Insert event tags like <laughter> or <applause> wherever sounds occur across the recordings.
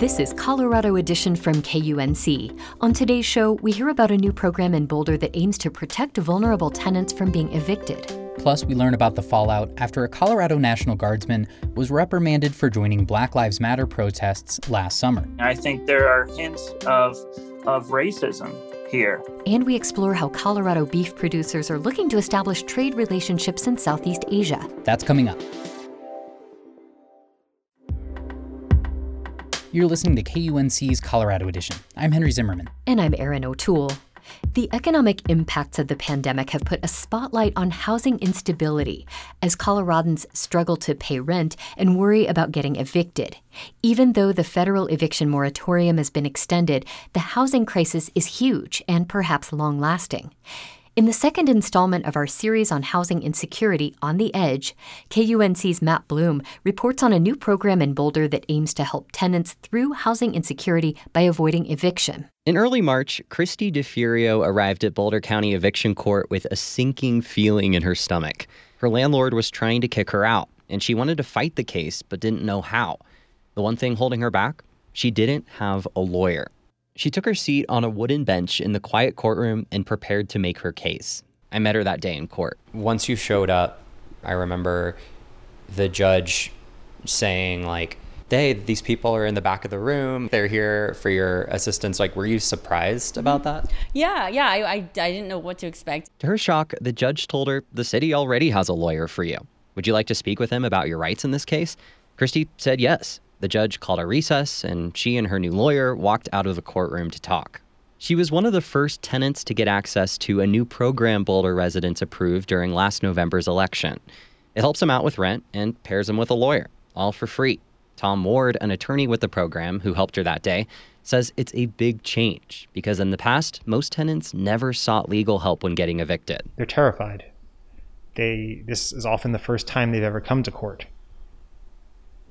This is Colorado Edition from KUNC. On today's show, we hear about a new program in Boulder that aims to protect vulnerable tenants from being evicted. Plus, we learn about the fallout after a Colorado National Guardsman was reprimanded for joining Black Lives Matter protests last summer. I think there are hints of, of racism here. And we explore how Colorado beef producers are looking to establish trade relationships in Southeast Asia. That's coming up. You're listening to KUNC's Colorado Edition. I'm Henry Zimmerman. And I'm Erin O'Toole. The economic impacts of the pandemic have put a spotlight on housing instability as Coloradans struggle to pay rent and worry about getting evicted. Even though the federal eviction moratorium has been extended, the housing crisis is huge and perhaps long lasting. In the second installment of our series on housing insecurity, On the Edge, KUNC's Matt Bloom reports on a new program in Boulder that aims to help tenants through housing insecurity by avoiding eviction. In early March, Christy DeFurio arrived at Boulder County Eviction Court with a sinking feeling in her stomach. Her landlord was trying to kick her out, and she wanted to fight the case but didn't know how. The one thing holding her back? She didn't have a lawyer. She took her seat on a wooden bench in the quiet courtroom and prepared to make her case. I met her that day in court. Once you showed up, I remember the judge saying, like, hey, these people are in the back of the room. They're here for your assistance. Like, were you surprised about mm-hmm. that? Yeah, yeah. I, I, I didn't know what to expect. To her shock, the judge told her the city already has a lawyer for you. Would you like to speak with him about your rights in this case? Christy said yes. The judge called a recess, and she and her new lawyer walked out of the courtroom to talk. She was one of the first tenants to get access to a new program Boulder residents approved during last November's election. It helps them out with rent and pairs them with a lawyer, all for free. Tom Ward, an attorney with the program who helped her that day, says it's a big change because in the past, most tenants never sought legal help when getting evicted. They're terrified. They this is often the first time they've ever come to court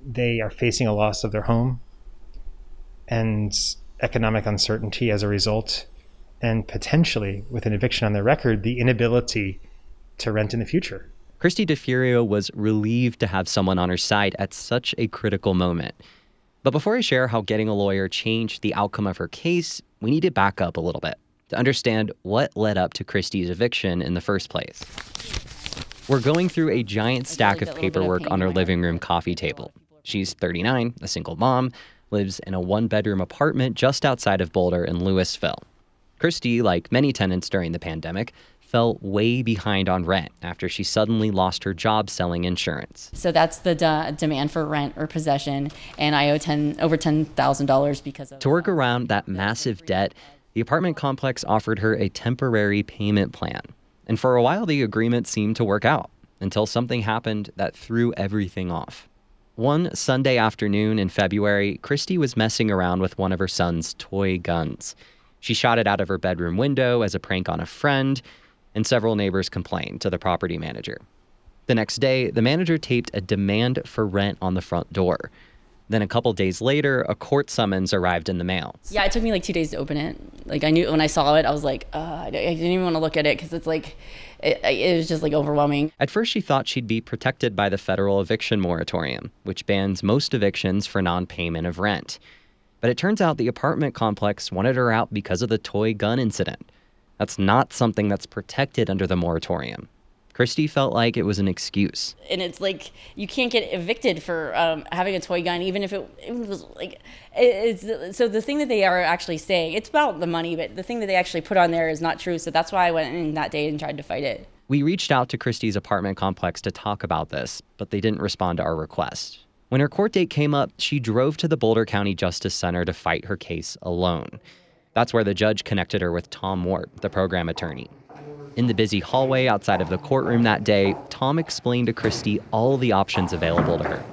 they are facing a loss of their home and economic uncertainty as a result, and potentially, with an eviction on their record, the inability to rent in the future. Christy DeFurio was relieved to have someone on her side at such a critical moment. But before I share how getting a lawyer changed the outcome of her case, we need to back up a little bit to understand what led up to Christy's eviction in the first place. We're going through a giant stack of paperwork on her living room coffee table. She's 39, a single mom, lives in a one bedroom apartment just outside of Boulder in Louisville. Christy, like many tenants during the pandemic, fell way behind on rent after she suddenly lost her job selling insurance. So that's the de- demand for rent or possession, and I owe ten over ten thousand dollars because of. To work around that massive debt, the apartment complex offered her a temporary payment plan, and for a while the agreement seemed to work out until something happened that threw everything off. One Sunday afternoon in February, Christy was messing around with one of her son's toy guns. She shot it out of her bedroom window as a prank on a friend, and several neighbors complained to the property manager. The next day, the manager taped a demand for rent on the front door. Then a couple days later, a court summons arrived in the mail. Yeah, it took me like two days to open it. Like I knew when I saw it, I was like, uh, I didn't even want to look at it because it's like, it, it was just like overwhelming. At first, she thought she'd be protected by the federal eviction moratorium, which bans most evictions for non payment of rent. But it turns out the apartment complex wanted her out because of the toy gun incident. That's not something that's protected under the moratorium. Christy felt like it was an excuse. And it's like you can't get evicted for um, having a toy gun, even if it, it was like it's. So the thing that they are actually saying, it's about the money, but the thing that they actually put on there is not true. So that's why I went in that day and tried to fight it. We reached out to Christy's apartment complex to talk about this, but they didn't respond to our request. When her court date came up, she drove to the Boulder County Justice Center to fight her case alone. That's where the judge connected her with Tom Ward, the program attorney. In the busy hallway outside of the courtroom that day, Tom explained to Christy all the options available to her.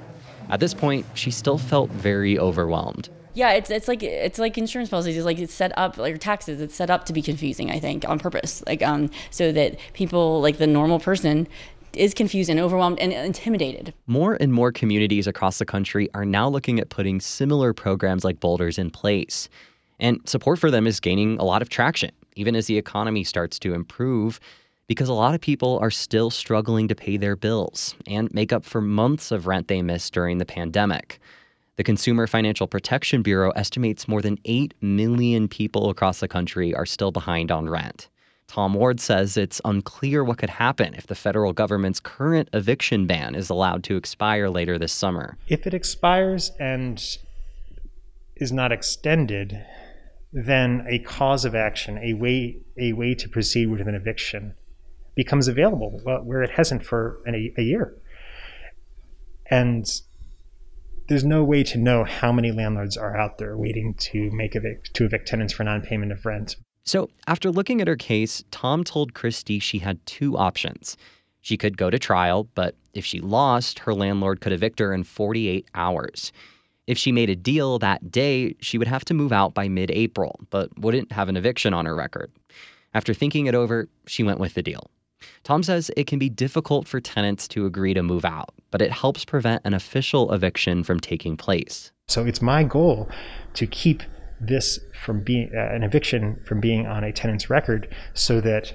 At this point, she still felt very overwhelmed. Yeah, it's it's like it's like insurance policies. It's like it's set up like taxes. It's set up to be confusing. I think on purpose, like um, so that people like the normal person is confused and overwhelmed and intimidated. More and more communities across the country are now looking at putting similar programs like Boulder's in place. And support for them is gaining a lot of traction even as the economy starts to improve, because a lot of people are still struggling to pay their bills and make up for months of rent they missed during the pandemic. The Consumer Financial Protection Bureau estimates more than 8 million people across the country are still behind on rent. Tom Ward says it's unclear what could happen if the federal government's current eviction ban is allowed to expire later this summer. If it expires and is not extended, then a cause of action, a way, a way to proceed with an eviction, becomes available where it hasn't for a, a year. And there's no way to know how many landlords are out there waiting to make evict to evict tenants for non-payment of rent. So, after looking at her case, Tom told Christy she had two options. She could go to trial, but if she lost, her landlord could evict her in 48 hours. If she made a deal that day, she would have to move out by mid April, but wouldn't have an eviction on her record. After thinking it over, she went with the deal. Tom says it can be difficult for tenants to agree to move out, but it helps prevent an official eviction from taking place. So it's my goal to keep this from being uh, an eviction from being on a tenant's record so that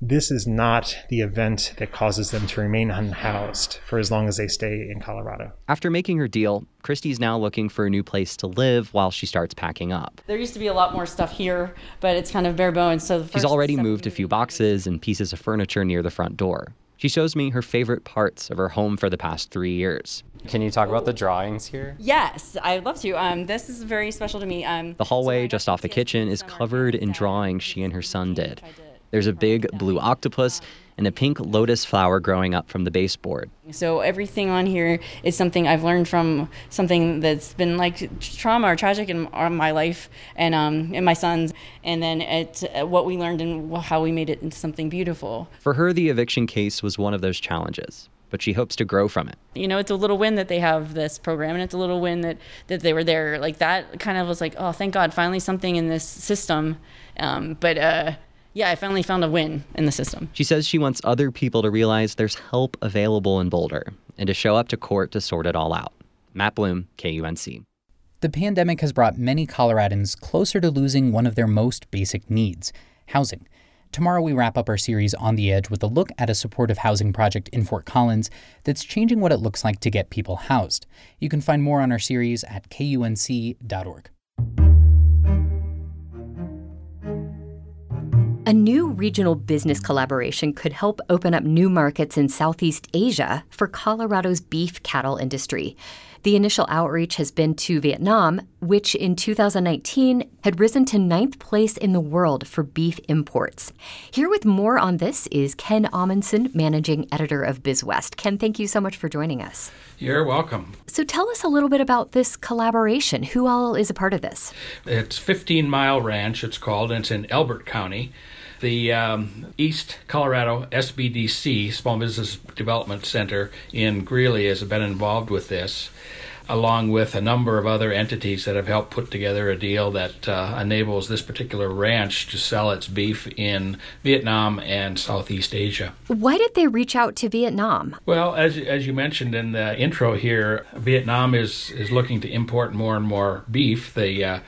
this is not the event that causes them to remain unhoused for as long as they stay in Colorado. After making her deal, Christy's now looking for a new place to live while she starts packing up. There used to be a lot more stuff here, but it's kind of bare bones. So she's already moved a few boxes and pieces of furniture near the front door. She shows me her favorite parts of her home for the past three years. Can you talk about the drawings here? Yes, I'd love to. Um, this is very special to me. Um, the hallway so just off the kitchen is covered in drawings she and her son did. There's a big blue octopus and a pink lotus flower growing up from the baseboard. So everything on here is something I've learned from something that's been like trauma or tragic in my life and um and my son's, and then it's what we learned and how we made it into something beautiful. For her, the eviction case was one of those challenges but she hopes to grow from it. You know, it's a little win that they have this program, and it's a little win that that they were there. Like that kind of was like, oh, thank God, finally something in this system. Um, but uh, yeah, I finally found a win in the system. She says she wants other people to realize there's help available in Boulder and to show up to court to sort it all out. Matt Bloom, KUNC. The pandemic has brought many Coloradans closer to losing one of their most basic needs housing. Tomorrow, we wrap up our series On the Edge with a look at a supportive housing project in Fort Collins that's changing what it looks like to get people housed. You can find more on our series at kunc.org. A new regional business collaboration could help open up new markets in Southeast Asia for Colorado's beef cattle industry. The initial outreach has been to Vietnam, which in 2019 had risen to ninth place in the world for beef imports. Here with more on this is Ken Amundsen, managing editor of BizWest. Ken, thank you so much for joining us. You're welcome. So tell us a little bit about this collaboration. Who all is a part of this? It's 15 Mile Ranch, it's called, and it's in Elbert County. The um, East Colorado SBDC, Small Business Development Center in Greeley, has been involved with this, along with a number of other entities that have helped put together a deal that uh, enables this particular ranch to sell its beef in Vietnam and Southeast Asia. Why did they reach out to Vietnam? Well, as, as you mentioned in the intro here, Vietnam is, is looking to import more and more beef. They uh,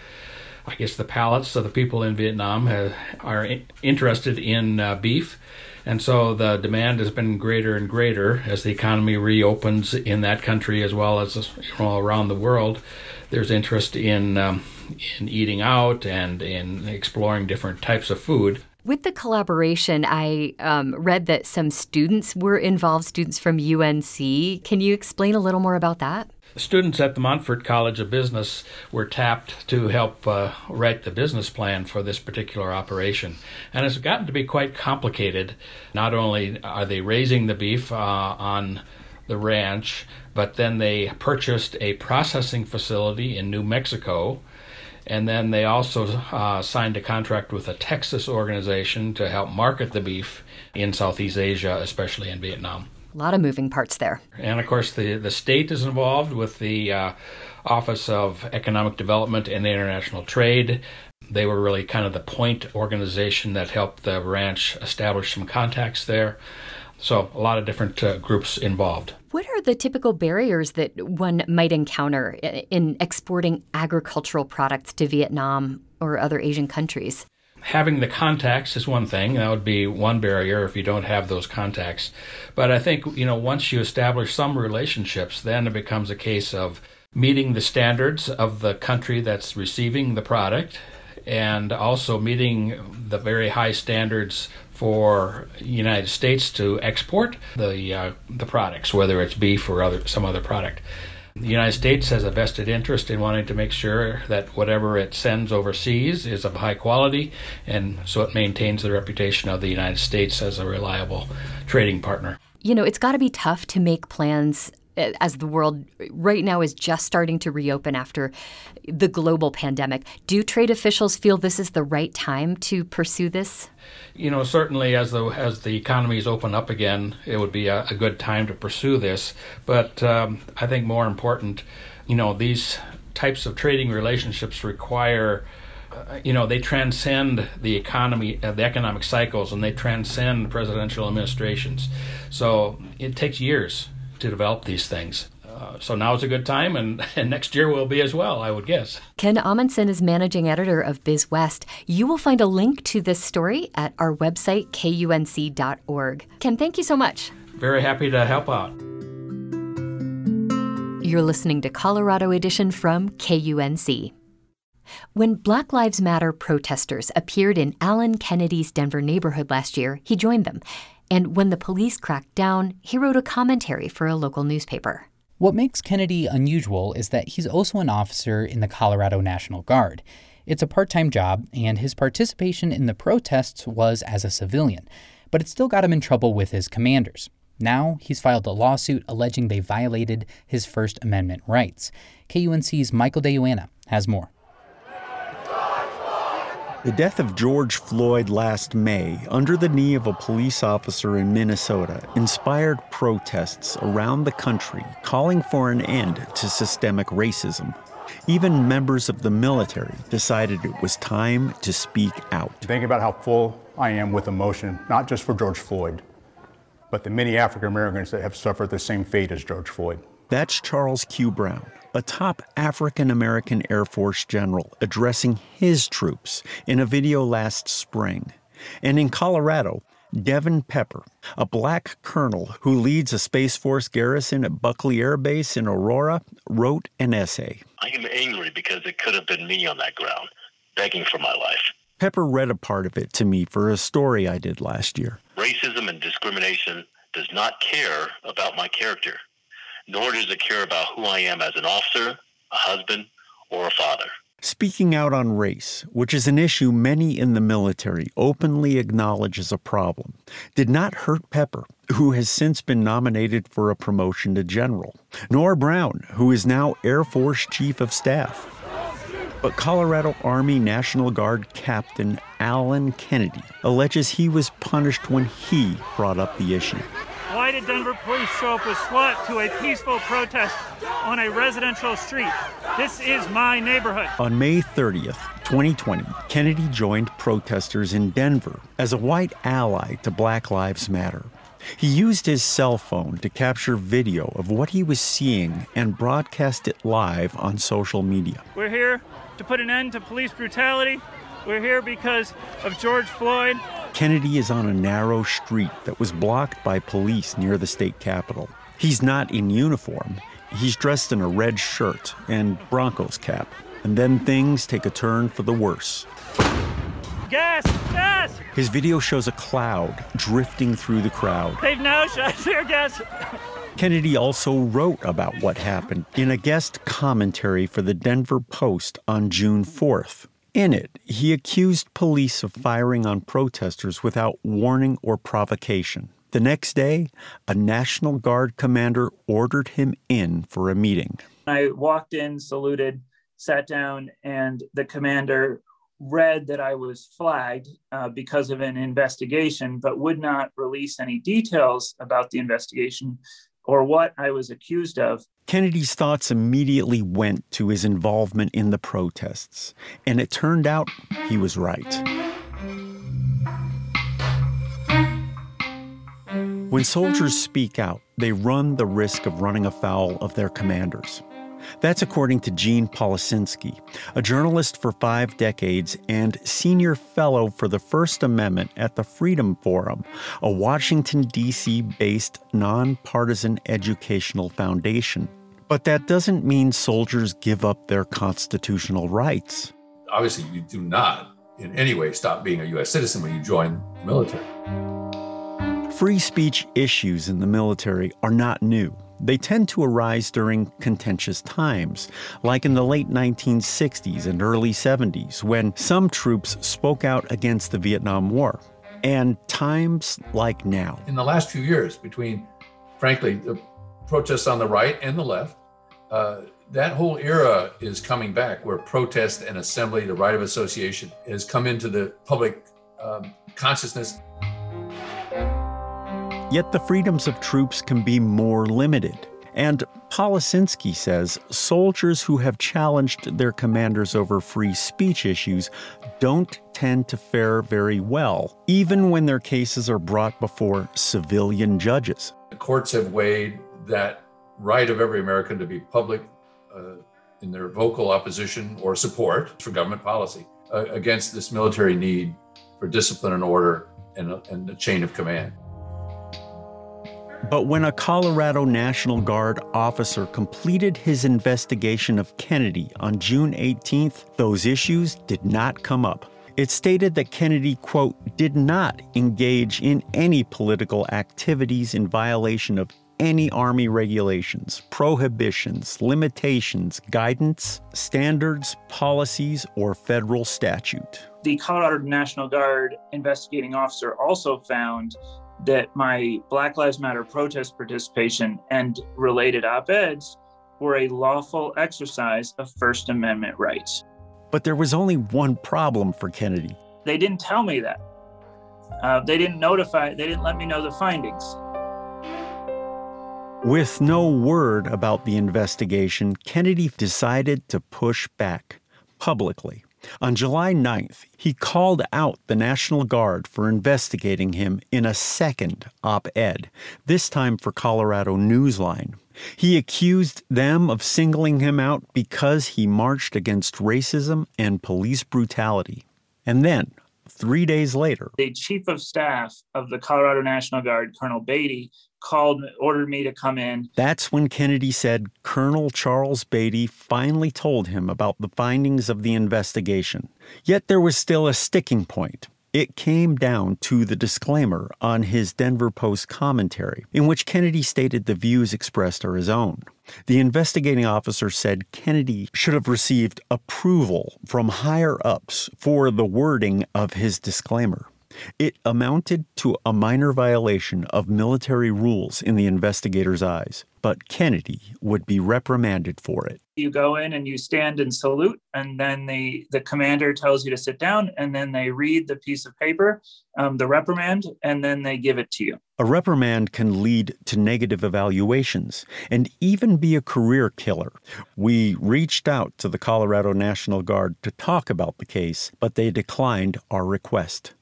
I guess the palates of the people in Vietnam have, are interested in uh, beef. And so the demand has been greater and greater as the economy reopens in that country as well as you know, around the world. There's interest in um, in eating out and in exploring different types of food. With the collaboration, I um, read that some students were involved, students from UNC. Can you explain a little more about that? Students at the Montfort College of Business were tapped to help uh, write the business plan for this particular operation. And it's gotten to be quite complicated. Not only are they raising the beef uh, on the ranch, but then they purchased a processing facility in New Mexico. And then they also uh, signed a contract with a Texas organization to help market the beef in Southeast Asia, especially in Vietnam. A lot of moving parts there. And of course, the, the state is involved with the uh, Office of Economic Development and International Trade. They were really kind of the point organization that helped the ranch establish some contacts there. So, a lot of different uh, groups involved. What are the typical barriers that one might encounter in exporting agricultural products to Vietnam or other Asian countries? Having the contacts is one thing. That would be one barrier if you don't have those contacts. But I think, you know, once you establish some relationships, then it becomes a case of meeting the standards of the country that's receiving the product and also meeting the very high standards for United States to export the uh, the products, whether it's beef or other some other product. The United States has a vested interest in wanting to make sure that whatever it sends overseas is of high quality, and so it maintains the reputation of the United States as a reliable trading partner. You know, it's got to be tough to make plans as the world right now is just starting to reopen after the global pandemic. Do trade officials feel this is the right time to pursue this? You know, certainly as the as the economies open up again, it would be a, a good time to pursue this. But um, I think more important, you know, these types of trading relationships require uh, you know they transcend the economy uh, the economic cycles and they transcend presidential administrations so it takes years to develop these things. Uh, so now is a good time, and, <laughs> and next year will be as well, I would guess. Ken Amundsen is managing editor of BizWest. You will find a link to this story at our website, kunc.org. Ken, thank you so much. Very happy to help out. You're listening to Colorado Edition from KUNC. When Black Lives Matter protesters appeared in Alan Kennedy's Denver neighborhood last year, he joined them. And when the police cracked down, he wrote a commentary for a local newspaper. What makes Kennedy unusual is that he's also an officer in the Colorado National Guard. It's a part time job, and his participation in the protests was as a civilian, but it still got him in trouble with his commanders. Now he's filed a lawsuit alleging they violated his First Amendment rights. KUNC's Michael De Yoanna has more. The death of George Floyd last May, under the knee of a police officer in Minnesota, inspired protests around the country calling for an end to systemic racism. Even members of the military decided it was time to speak out. Think about how full I am with emotion, not just for George Floyd, but the many African Americans that have suffered the same fate as George Floyd. That's Charles Q. Brown, a top African American Air Force general addressing his troops in a video last spring. And in Colorado, Devin Pepper, a black colonel who leads a Space Force garrison at Buckley Air Base in Aurora, wrote an essay. I am angry because it could have been me on that ground, begging for my life. Pepper read a part of it to me for a story I did last year. Racism and discrimination does not care about my character nor does it care about who I am as an officer, a husband, or a father. Speaking out on race, which is an issue many in the military openly acknowledge as a problem, did not hurt Pepper, who has since been nominated for a promotion to general, nor Brown, who is now Air Force Chief of Staff. But Colorado Army National Guard Captain Alan Kennedy alleges he was punished when he brought up the issue. Why did Denver police show up with SWAT to a peaceful protest on a residential street? This is my neighborhood. On May 30th, 2020, Kennedy joined protesters in Denver as a white ally to Black Lives Matter. He used his cell phone to capture video of what he was seeing and broadcast it live on social media. We're here to put an end to police brutality. We're here because of George Floyd. Kennedy is on a narrow street that was blocked by police near the state capitol. He's not in uniform. He's dressed in a red shirt and Broncos cap. And then things take a turn for the worse. Gas! Gas! His video shows a cloud drifting through the crowd. They've now shot tear gas. Kennedy also wrote about what happened in a guest commentary for the Denver Post on June 4th. In it, he accused police of firing on protesters without warning or provocation. The next day, a National Guard commander ordered him in for a meeting. I walked in, saluted, sat down, and the commander read that I was flagged uh, because of an investigation, but would not release any details about the investigation or what I was accused of. Kennedy's thoughts immediately went to his involvement in the protests, and it turned out he was right. When soldiers speak out, they run the risk of running afoul of their commanders. That's according to Gene Policinski, a journalist for five decades and senior fellow for the First Amendment at the Freedom Forum, a Washington, D.C. based nonpartisan educational foundation. But that doesn't mean soldiers give up their constitutional rights. Obviously, you do not in any way stop being a U.S. citizen when you join the military. Free speech issues in the military are not new. They tend to arise during contentious times, like in the late 1960s and early 70s, when some troops spoke out against the Vietnam War, and times like now. In the last few years, between, frankly, the protests on the right and the left, uh, that whole era is coming back where protest and assembly, the right of association, has come into the public um, consciousness. Yet the freedoms of troops can be more limited. And Policinski says soldiers who have challenged their commanders over free speech issues don't tend to fare very well, even when their cases are brought before civilian judges. The courts have weighed that right of every American to be public uh, in their vocal opposition or support for government policy uh, against this military need for discipline and order and, and the chain of command. But when a Colorado National Guard officer completed his investigation of Kennedy on June 18th, those issues did not come up. It stated that Kennedy, quote, did not engage in any political activities in violation of any Army regulations, prohibitions, limitations, guidance, standards, policies, or federal statute. The Colorado National Guard investigating officer also found that my Black Lives Matter protest participation and related op eds were a lawful exercise of First Amendment rights. But there was only one problem for Kennedy. They didn't tell me that. Uh, they didn't notify, they didn't let me know the findings. With no word about the investigation, Kennedy decided to push back publicly. On July 9th, he called out the National Guard for investigating him in a second op ed, this time for Colorado Newsline. He accused them of singling him out because he marched against racism and police brutality. And then, three days later, the chief of staff of the Colorado National Guard, Colonel Beatty, called, ordered me to come in. That's when Kennedy said Colonel Charles Beatty finally told him about the findings of the investigation. Yet there was still a sticking point. It came down to the disclaimer on his Denver Post commentary, in which Kennedy stated the views expressed are his own. The investigating officer said Kennedy should have received approval from higher ups for the wording of his disclaimer. It amounted to a minor violation of military rules in the investigator's eyes, but Kennedy would be reprimanded for it. You go in and you stand and salute, and then the, the commander tells you to sit down, and then they read the piece of paper, um, the reprimand, and then they give it to you. A reprimand can lead to negative evaluations and even be a career killer. We reached out to the Colorado National Guard to talk about the case, but they declined our request.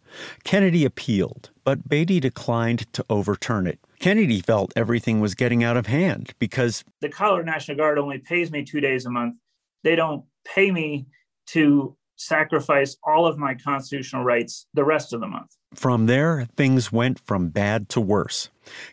Kennedy appealed, but Beatty declined to overturn it. Kennedy felt everything was getting out of hand because the Colorado National Guard only pays me two days a month. They don't pay me to sacrifice all of my constitutional rights the rest of the month. From there, things went from bad to worse.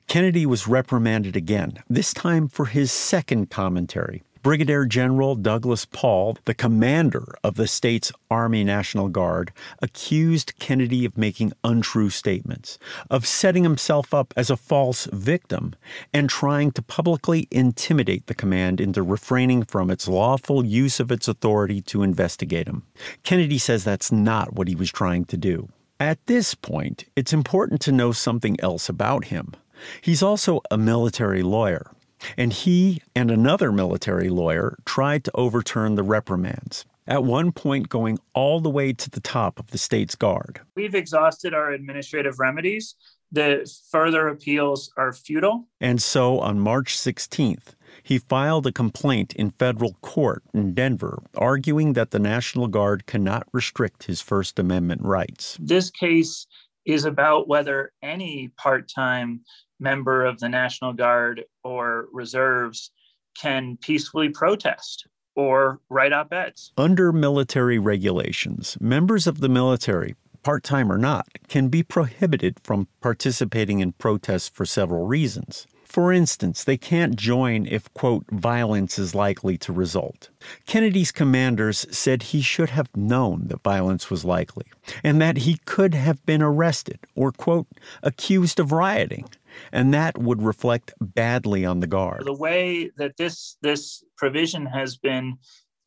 Kennedy was reprimanded again, this time for his second commentary. Brigadier General Douglas Paul, the commander of the state's Army National Guard, accused Kennedy of making untrue statements, of setting himself up as a false victim, and trying to publicly intimidate the command into refraining from its lawful use of its authority to investigate him. Kennedy says that's not what he was trying to do. At this point, it's important to know something else about him. He's also a military lawyer. And he and another military lawyer tried to overturn the reprimands, at one point going all the way to the top of the state's guard. We've exhausted our administrative remedies. The further appeals are futile. And so on March 16th, he filed a complaint in federal court in Denver, arguing that the National Guard cannot restrict his First Amendment rights. This case is about whether any part time member of the National Guard or reserves can peacefully protest or write op eds. Under military regulations, members of the military, part time or not, can be prohibited from participating in protests for several reasons. For instance, they can't join if, quote, violence is likely to result. Kennedy's commanders said he should have known that violence was likely and that he could have been arrested or, quote, accused of rioting. And that would reflect badly on the Guard. The way that this, this provision has been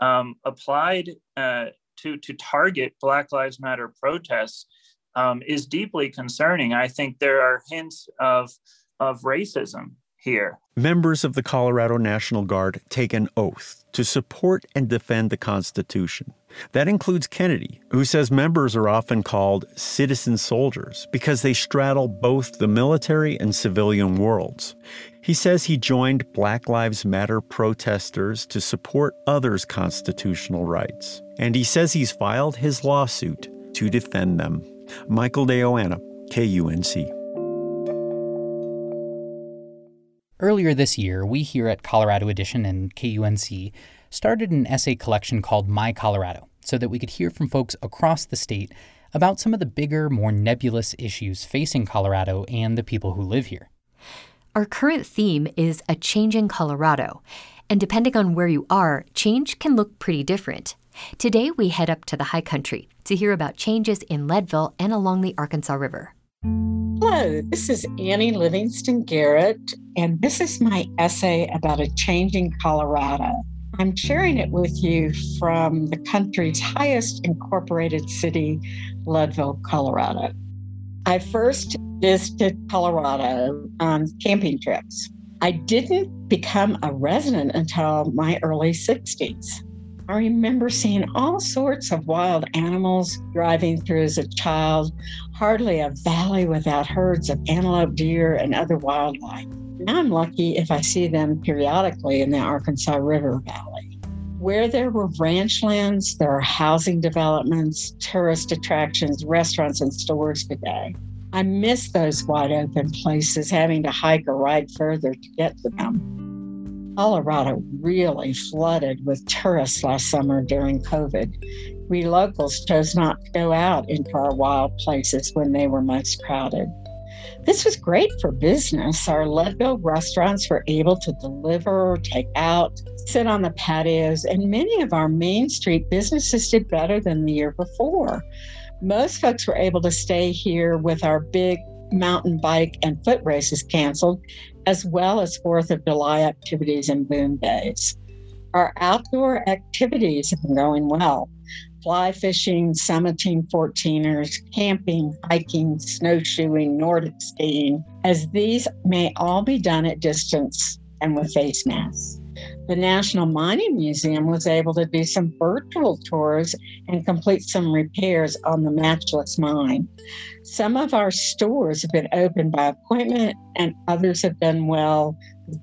um, applied uh, to, to target Black Lives Matter protests um, is deeply concerning. I think there are hints of, of racism here. Members of the Colorado National Guard take an oath to support and defend the Constitution. That includes Kennedy, who says members are often called citizen soldiers because they straddle both the military and civilian worlds. He says he joined Black Lives Matter protesters to support others' constitutional rights. And he says he's filed his lawsuit to defend them. Michael De Yoanna, KUNC. Earlier this year, we here at Colorado Edition and KUNC started an essay collection called My Colorado so that we could hear from folks across the state about some of the bigger, more nebulous issues facing Colorado and the people who live here. Our current theme is a changing Colorado, and depending on where you are, change can look pretty different. Today, we head up to the high country to hear about changes in Leadville and along the Arkansas River. Hello, this is Annie Livingston Garrett, and this is my essay about a changing Colorado. I'm sharing it with you from the country's highest incorporated city, Leadville, Colorado. I first visited Colorado on camping trips. I didn't become a resident until my early 60s. I remember seeing all sorts of wild animals driving through as a child, hardly a valley without herds of antelope, deer, and other wildlife. I'm lucky if I see them periodically in the Arkansas River Valley. Where there were ranch lands, there are housing developments, tourist attractions, restaurants, and stores today. I miss those wide open places, having to hike or ride further to get to them. Colorado really flooded with tourists last summer during COVID. We locals chose not to go out into our wild places when they were most crowded. This was great for business. Our Leadville restaurants were able to deliver, take out, sit on the patios, and many of our Main Street businesses did better than the year before. Most folks were able to stay here with our big mountain bike and foot races canceled, as well as Fourth of July activities and boom days. Our outdoor activities have been going well fly fishing, summiting 14ers, camping, hiking, snowshoeing, Nordic skiing, as these may all be done at distance and with face masks. The National Mining Museum was able to do some virtual tours and complete some repairs on the Matchless Mine. Some of our stores have been open by appointment, and others have done well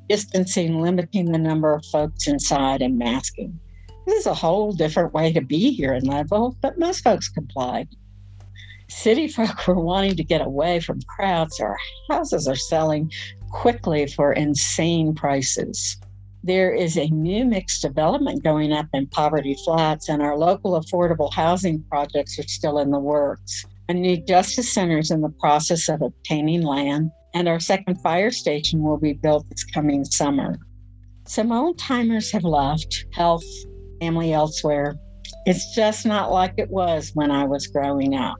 distancing, limiting the number of folks inside, and masking. This is a whole different way to be here in Leadville, but most folks complied. City <laughs> folk were wanting to get away from crowds. Our houses are selling quickly for insane prices. There is a new mixed development going up in Poverty Flats, and our local affordable housing projects are still in the works. A new justice center is in the process of obtaining land, and our second fire station will be built this coming summer. Some old timers have left, health, family elsewhere. It's just not like it was when I was growing up.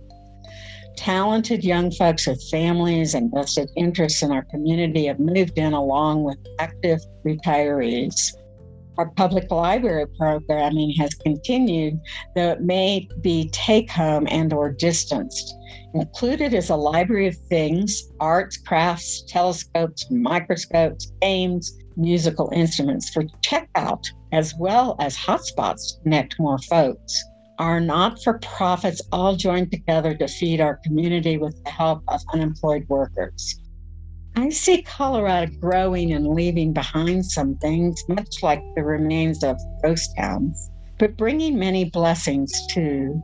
Talented young folks with families and vested interests in our community have moved in along with active retirees. Our public library programming has continued, though it may be take home and or distanced. Included is a library of things, arts, crafts, telescopes, microscopes, games, musical instruments for checkout, as well as hotspots to connect more folks. Our not for profits all joined together to feed our community with the help of unemployed workers. I see Colorado growing and leaving behind some things, much like the remains of ghost towns, but bringing many blessings too.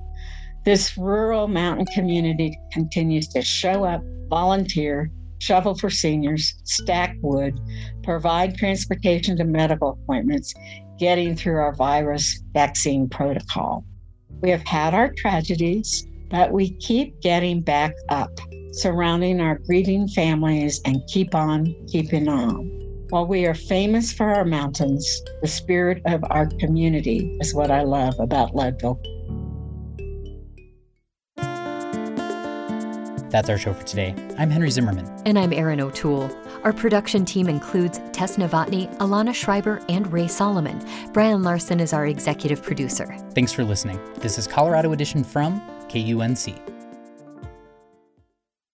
This rural mountain community continues to show up, volunteer, shovel for seniors, stack wood, provide transportation to medical appointments, getting through our virus vaccine protocol. We have had our tragedies, but we keep getting back up, surrounding our grieving families and keep on keeping on. While we are famous for our mountains, the spirit of our community is what I love about Leadville. That's our show for today. I'm Henry Zimmerman. And I'm Erin O'Toole. Our production team includes Tess Novotny, Alana Schreiber, and Ray Solomon. Brian Larson is our executive producer. Thanks for listening. This is Colorado Edition from KUNC.